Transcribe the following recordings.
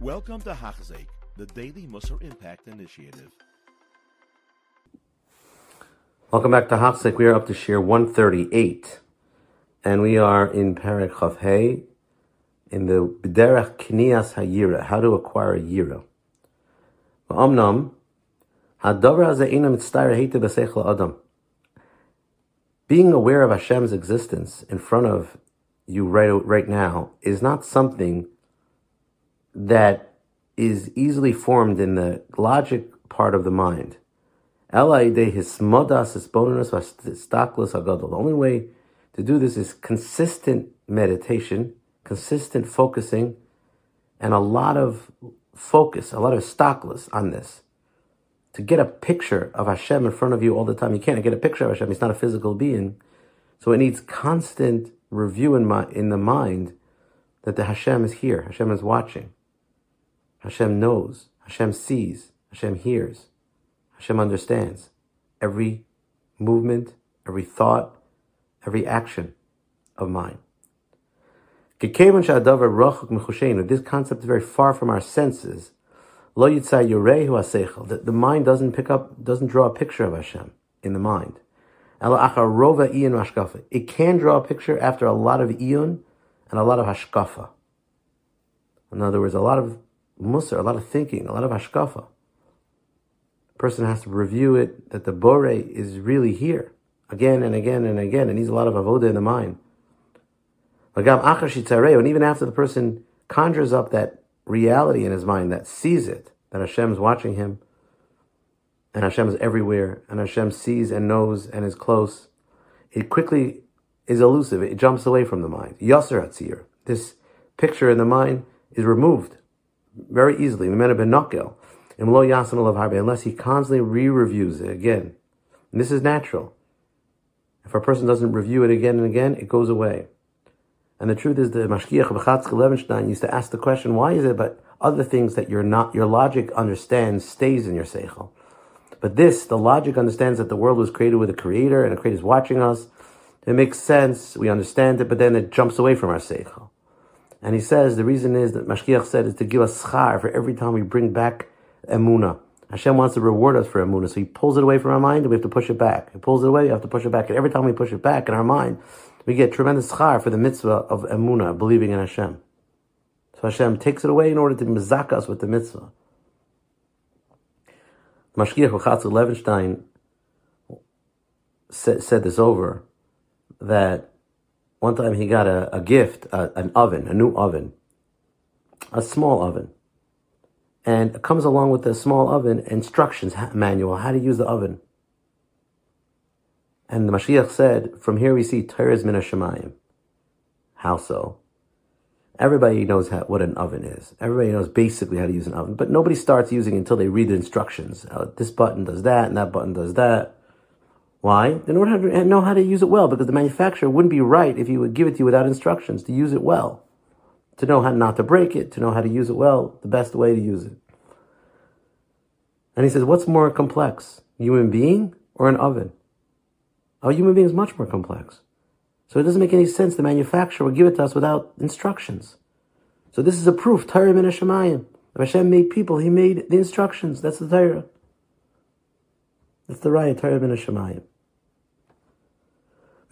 Welcome to Hachzik, the Daily Musar Impact Initiative. Welcome back to Hachzik. We are up to Shiur 138, and we are in Perek Chav Hey, in the B'derech Knias Hayira, how to acquire a Yira. Adam. Being aware of Hashem's existence in front of you right, right now is not something that is easily formed in the logic part of the mind. The only way to do this is consistent meditation, consistent focusing, and a lot of focus, a lot of stockless on this. To get a picture of Hashem in front of you all the time, you can't get a picture of Hashem. He's not a physical being. So it needs constant review in, my, in the mind that the Hashem is here. Hashem is watching. Hashem knows, Hashem sees, Hashem hears, Hashem understands every movement, every thought, every action of mine. This concept is very far from our senses. The, the mind doesn't pick up, doesn't draw a picture of Hashem in the mind. It can draw a picture after a lot of iyun and a lot of hashkafa. In other words, a lot of musar, a lot of thinking, a lot of hashkafa. A person has to review it that the bore is really here again and again and again. It needs a lot of avoda in the mind. And even after the person conjures up that reality in his mind that sees it, that Hashem is watching him, and Hashem is everywhere, and Hashem sees and knows and is close, it quickly is elusive. It jumps away from the mind. Yasser Hatzir. This picture in the mind is removed very easily. The man of Benokel. And lo unless he constantly re-reviews it again. And this is natural. If a person doesn't review it again and again, it goes away. And the truth is, the Mashgiach Reb Chatzkel Levenstein used to ask the question, why is it but other things that you're not, your logic understands stays in your seichel? But this, the logic understands that the world was created with a creator and a creator is watching us. It makes sense, we understand it, but then it jumps away from our seichel. And he says the reason is that Mashgiach said is to give us schar for every time we bring back emuna. Hashem wants to reward us for emuna, so he pulls it away from our mind, and we have to push it back. He pulls it away, we have to push it back. And every time we push it back in our mind, we get tremendous schar for the mitzvah of emuna, believing in Hashem. So Hashem takes it away in order to mizak us with the mitzvah. Mashgiach Chatzkel Levenstein said this over, that one time he got a, a gift, a, an oven, a new oven, a small oven. And it comes along with the small oven instructions manual, how to use the oven. And the Mashgiach said, from here we see Teres Min Shemayim. How so? Everybody knows how, what an oven is. Everybody knows basically how to use an oven, but nobody starts using until they read the instructions. Uh, this button does that, and that button does that. Why? They don't have to eh, know how to use it well because the manufacturer wouldn't be right if he would give it to you without instructions to use it well. To know how not to break it, to know how to use it well, the best way to use it. And he says, what's more complex? Human being or an oven? A human being is much more complex. So it doesn't make any sense the manufacturer would give it to us without instructions. So this is a proof, Torah min. If Hashem made people, He made the instructions. That's the Torah. That's the Raya Torah min Hashemayim.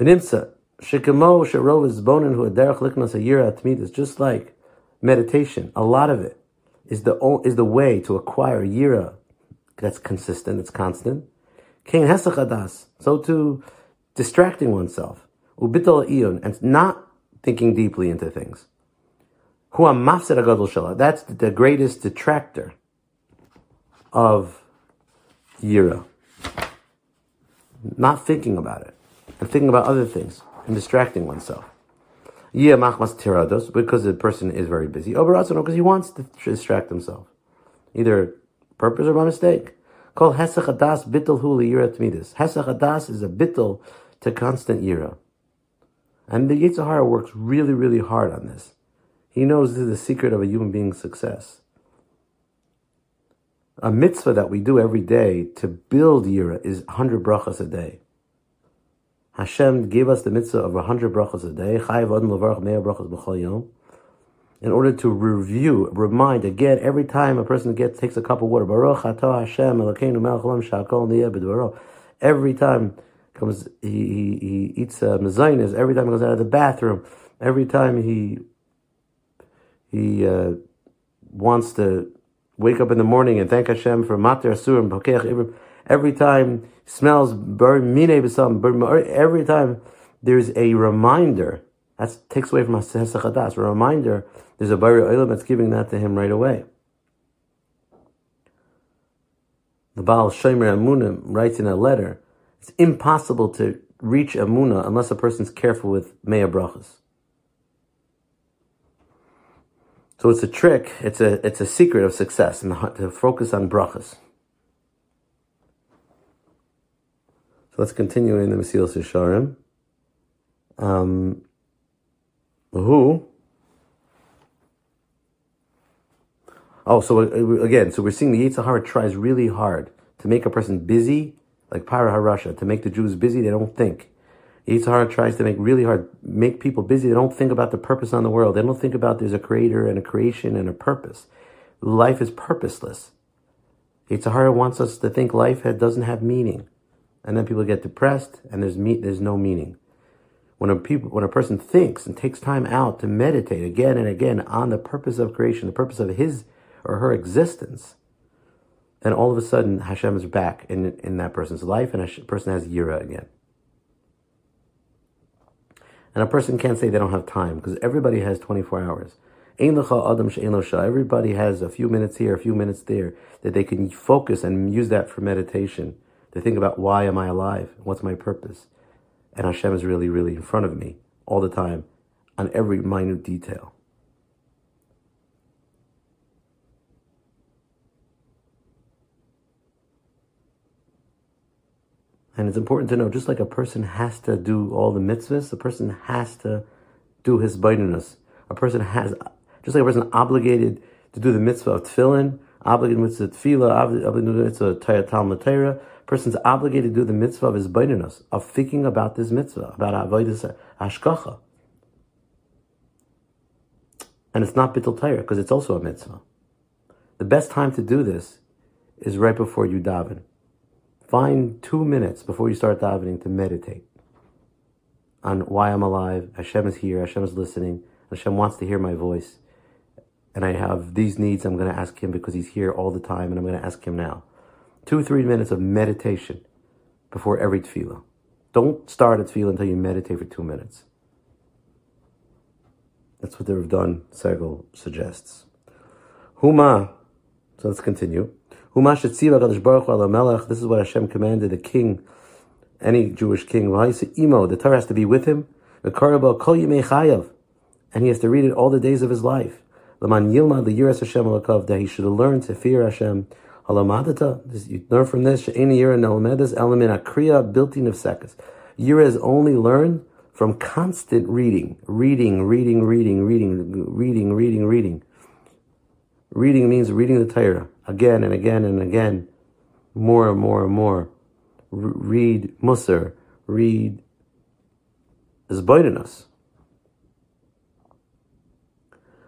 V'nimsa, shekemo sherov is bonin who aderech liknas a year atmid just like meditation. A lot of it is the is the way to acquire yira that's consistent, it's constant. Kain hesachadas. So to distracting oneself. Ubital iyun, and not thinking deeply into things. That's the greatest detractor of yira not thinking about it and thinking about other things and distracting oneself. Yeah, machmas tirados, because the person is very busy. Oh, Oberatzono, because he wants to distract himself. Either purpose or by mistake. Called Hesach Adas Bittel Hu Yirat Midas. Hesach Adas is a bittel to constant yira. And the Yetzer Hara works really, really hard on this. He knows this is the secret of a human being's success a mitzvah that we do every day to build yira is 100 brachas a day. Hashem gave us the mitzvah of 100 brachas a day. in order to review, remind again every time a person gets takes a cup of water. Baruch atah Hashem Elokeinu shakol Every time comes he he, he eats a mezainis. Every time he goes out of the bathroom. Every time he he uh, wants to wake up in the morning and thank Hashem for mater asurim. Every time smells. Every time there's a reminder. That takes away from a A reminder there's a Bari Olam that's giving that to him right away. The Baal Shomer Amunah writes in a letter, it's impossible to reach Amunah unless a person's careful with Mea Brachas. So it's a trick, it's a, it's a secret of success, and to focus on brachas. So let's continue in the Mesilas Yesharim. Um, who Oh, so uh, again, so we're seeing the Yetzer Hara tries really hard to make a person busy, like Paroh Harasha, to make the Jews busy. They don't think. Yetzer Hara tries to make really hard, make people busy. They don't think about the purpose on the world. They don't think about there's a creator and a creation and a purpose. Life is purposeless. Yetzer Hara wants us to think life doesn't have meaning, and then people get depressed and there's me, there's no meaning. When a people, when a person thinks and takes time out to meditate again and again on the purpose of creation, the purpose of his or her existence, then all of a sudden Hashem is back in, in that person's life and a person has Yira again. And a person can't say they don't have time because everybody has 24 hours. Everybody has a few minutes here, a few minutes there that they can focus and use that for meditation to think about why am I alive? What's my purpose? And Hashem is really, really in front of me all the time on every minute detail. And it's important to know, just like a person has to do all the mitzvahs, a person has to do hisbonenus. A person has, just like a person obligated to do the mitzvah of tefillin, obligated mitzvah tefillah, obligated mitzvah Talmud Torah, person's obligated to do the mitzvah of hisbonenus, of thinking about this mitzvah, about avodas hashkacha. And it's not bittul Torah, because it's also a mitzvah. The best time to do this is right before you daven. Find two minutes before you start davening to meditate on why I'm alive. Hashem is here. Hashem is listening. Hashem wants to hear my voice. And I have these needs I'm going to ask him because he's here all the time and I'm going to ask him now. Two, three minutes of meditation before every tefillah. Don't start a tefillah until you meditate for two minutes. That's what the Rav Don Segal suggests. Huma. So let's continue. This is what Hashem commanded the king, any Jewish king. The Torah has to be with him. And he has to read it all the days of his life. That he should learn to fear Hashem. You learn from this. Yira is only learned from constant reading, reading, reading, reading, reading, reading, reading, reading. Reading means reading the Torah again and again and again, more and more and more. Read Musar, read Zbaidinus.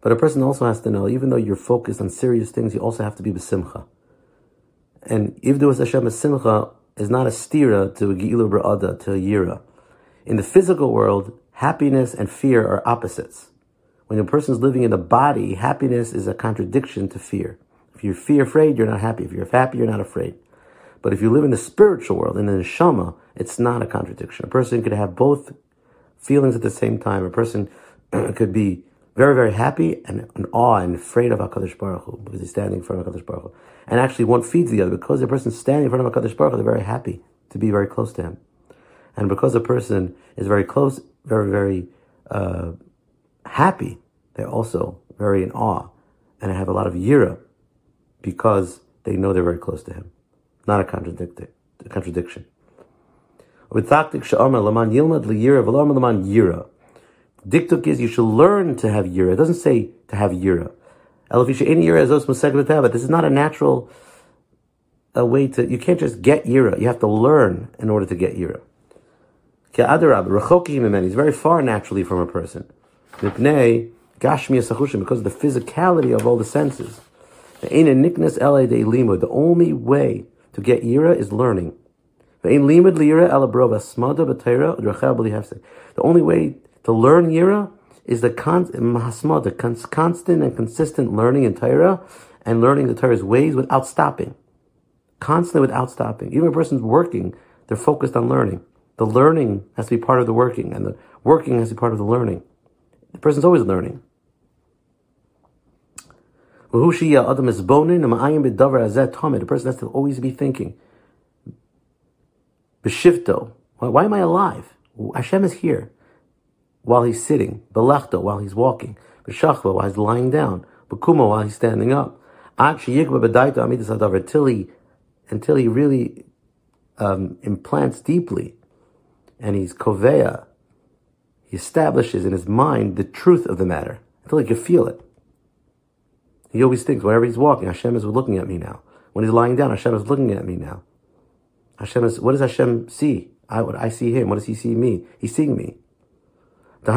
But a person also has to know, even though you're focused on serious things, you also have to be besimcha. And Ivdu Hashem besimcha is not a stira to a gi'ilu bra'ada, to a yira. In the physical world, happiness and fear are opposites. When a person is living in the body, happiness is a contradiction to fear. If you're fear afraid, you're not happy. If you're happy, you're not afraid. But if you live in the spiritual world, and in the neshama, it's not a contradiction. A person could have both feelings at the same time. A person could be very, very happy and in awe and afraid of HaKadosh Baruch Hu because he's standing in front of HaKadosh Baruch Hu. And actually one feeds the other because the person standing in front of HaKadosh Baruch Hu, they're very happy to be very close to him. And because a person is very close, very, very uh, happy, they're also very in awe and have a lot of yira because they know they're very close to him. Not a contradiction. A contradiction. Diktuk is you should learn to have yira. It doesn't say to have yira. This is not a natural a way to, you can't just get yira. You have to learn in order to get yira. He's very far naturally from a person. Because of the physicality of all the senses. The only way to get yira is learning. The only way to learn yira is the con- constant and consistent learning in Torah and learning the Torah's ways without stopping. Constantly without stopping. Even a person's working, they're focused on learning. The learning has to be part of the working, and the working has to be part of the learning. The person's always learning. The person has to always be thinking. Beshivto. Why am I alive? Hashem is here. While he's sitting. Belachto, while he's walking. Beshachva, while he's lying down. Bekuma, while he's standing up. Until he, until he really um, implants deeply and he's koveya. he establishes in his mind the truth of the matter until he can feel it. He always thinks whenever he's walking, Hashem is looking at me now. When he's lying down, Hashem is looking at me now. Hashem is, what does Hashem see? I, I see him. What does he see me? He's seeing me. The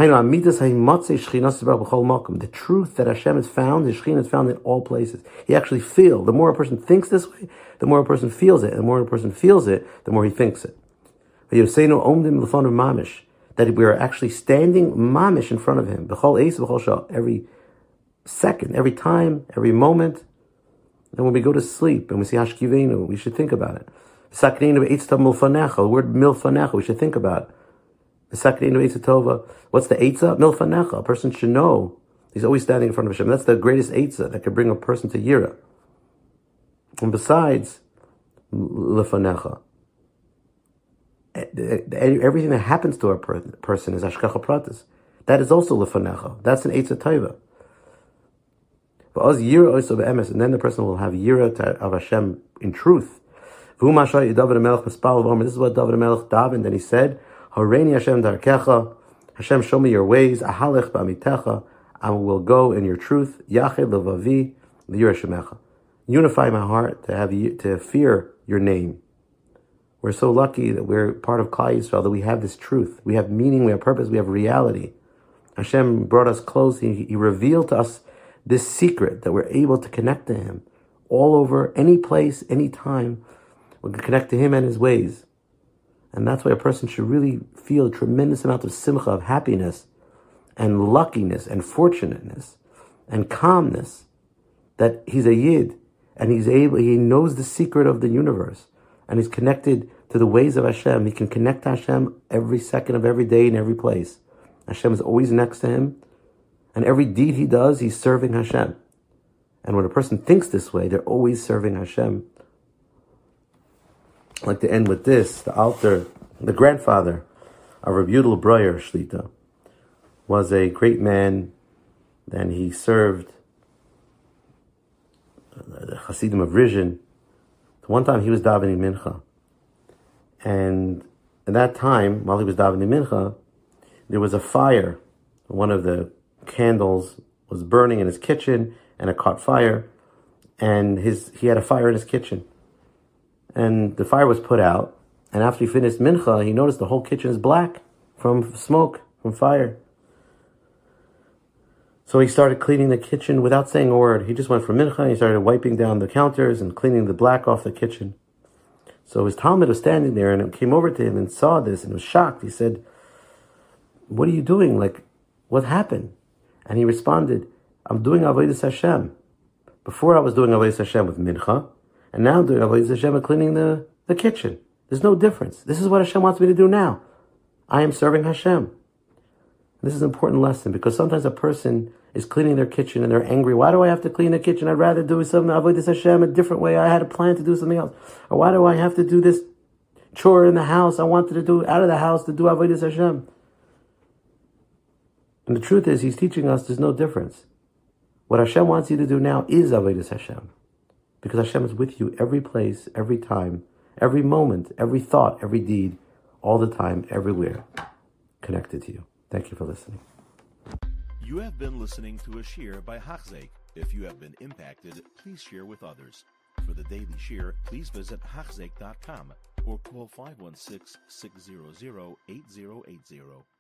truth that Hashem has found, the Shekhinah is found in all places. He actually feels. The more a person thinks this way, the more a person feels it. And the more a person feels it, the more he thinks it. That we are actually standing mamish in front of him. Every second, every time, every moment. And when we go to sleep and we see Hashkivenu, we should think about it. The word milfanecha, we should think about it. What's the Eitzah? Milfanecha. A person should know. He's always standing in front of Hashem. That's the greatest Eitzah that could bring a person to Yira. And besides, Lefanecha. Eh, eh, everything that happens to a person is Hashgacha Pratis. That is also Lefanecha. That's an Eitzah Taiva. And then the person will have Yira of Hashem in truth. This is what David Melech davened, and he said, Hareini Hashem darkecha. Hashem, show me your ways. Ahalech ba'amitecha. I will go in your truth. Yachid levavi liyirashemecha. Unify my heart to have to fear your name. We're so lucky that we're part of Klal Yisrael, that we have this truth. We have meaning, we have purpose, we have reality. Hashem brought us close. He, he revealed to us this secret that we're able to connect to Him all over, any place, any time. We can connect to Him and His ways. And that's why a person should really feel a tremendous amount of simcha, of happiness, and luckiness, and fortunateness, and calmness that he's a yid, and he's able, he knows the secret of the universe, and he's connected to the ways of Hashem. He can connect to Hashem every second of every day in every place. Hashem is always next to him, and every deed he does, he's serving Hashem. And when a person thinks this way, they're always serving Hashem. I'd like to end with this. The Alter, the grandfather of Rabbi Yudel Breuer Shlita, was a great man. Then he served the Hasidim of Rizhin. One time he was davening mincha, and at that time, while he was davening mincha, there was a fire. One of the candles was burning in his kitchen, and it caught fire. And his he had a fire in his kitchen, and the fire was put out. And after he finished mincha, he noticed the whole kitchen is black from smoke, from fire. So he started cleaning the kitchen without saying a word. He just went for mincha and he started wiping down the counters and cleaning the black off the kitchen. So his Talmud was standing there and came over to him and saw this and was shocked. He said, What are you doing? Like, what happened? And he responded, I'm doing Avodah Hashem. Before I was doing Avodah Hashem with mincha, and now I'm doing Avodah Hashem and cleaning the, the kitchen. There's no difference. This is what Hashem wants me to do now. I am serving Hashem. This is an important lesson because sometimes a person is cleaning their kitchen and they're angry. Why do I have to clean the kitchen? I'd rather do something Avodah Hashem a different way. I had a plan to do something else. Or why do I have to do this chore in the house? I wanted to do out of the house to do Avodah Hashem. And the truth is, he's teaching us there's no difference. What Hashem wants you to do now is Avodah Hashem. Because Hashem is with you every place, every time, every moment, every thought, every deed, all the time, everywhere, connected to you. Thank you for listening. You have been listening to a shiur by Hachzeik. If you have been impacted, please share with others. For the daily shiur, please visit Hachzeik.com or call 516 600 8080.